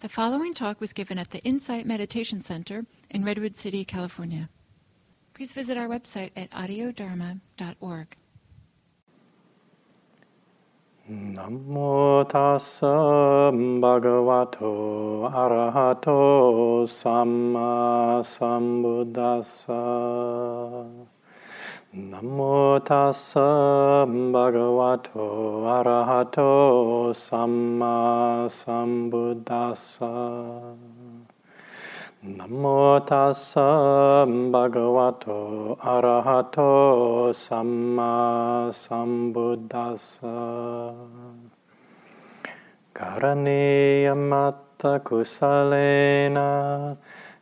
The following talk was given at the Insight Meditation Center in Redwood City, California. Please visit our website at audiodharma.org. Namo tassa bhagavato arahato samma sambuddhassa. Namo tassa bhagavato arahato samma sambuddhassa. Namo tassa bhagavato arahato samma sambuddhassa. Karaneyamatta matta kusalena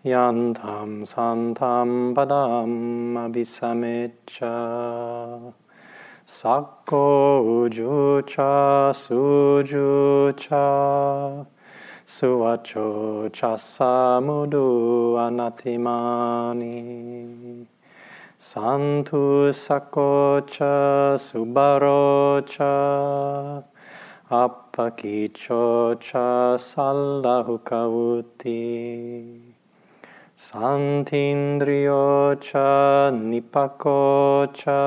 yantam santam padam abhisameccha sakko ujucha sujucha suvacho chasamudu anatimani santu sakocha subarocha appakichocha sallahukavuti Santindriyocha nipakocha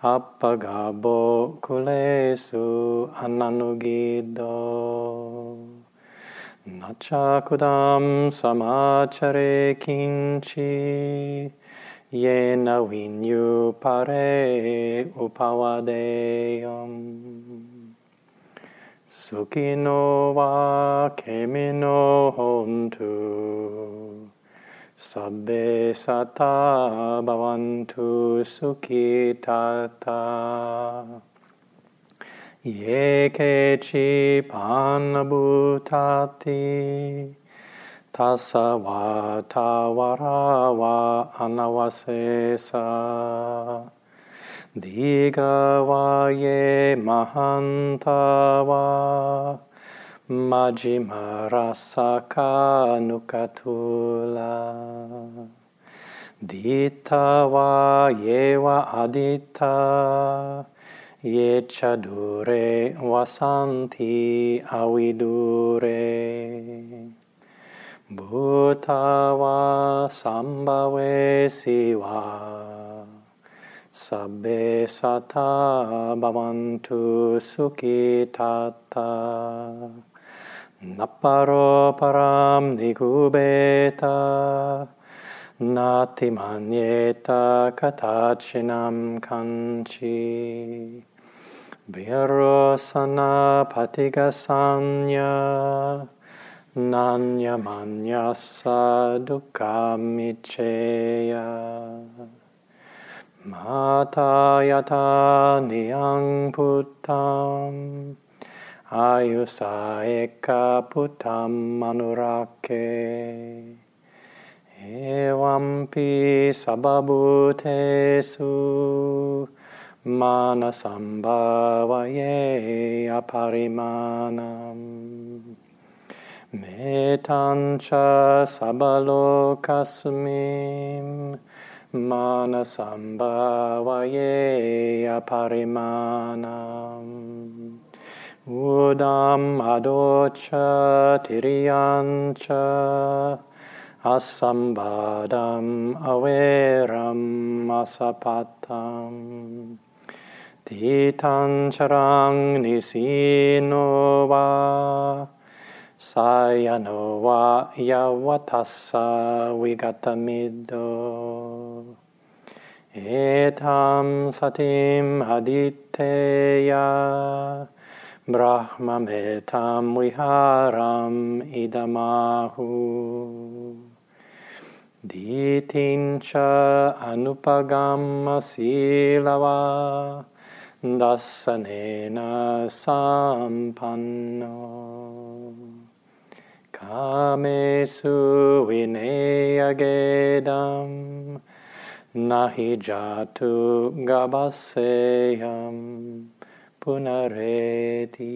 appagabo kulesu ananugido nachakudam samachare kinchi yena vinyu pare upawadeyam Sukino wa kemino hontu. Sabbe sata bhavantu sukhitata. Ye keci panabhutati. Tasavata varawa anavasesa. Digavaye Mahantava Majjhima Rasaka Nukatula Ditava Yeva Adita. Yechadure Vasanti Avidure. Bhutava Sambhave Siva. Sabbe sata bhavantu Naparo param nigubeta Nati manyeta katachinam kanchi Virosana patigasanya Nanya manyasa dukkamicheya Matayata niyang putam ayusa eka putam manurake evampi sababutesu manasambhavaye aparimanam. Metancha sabalokasmim. Manasambhavaye aparimanam udam adocha tiriyancha asambadam averam asapatam. Titan charang nisinova sayano va yavatassa vigatamido Etam satim aditeya brahmametam viharam idamahu Ditincha anupagama silava dasanena sampanno Kamesu vinayagedam nahi jatu gabaseyam punareti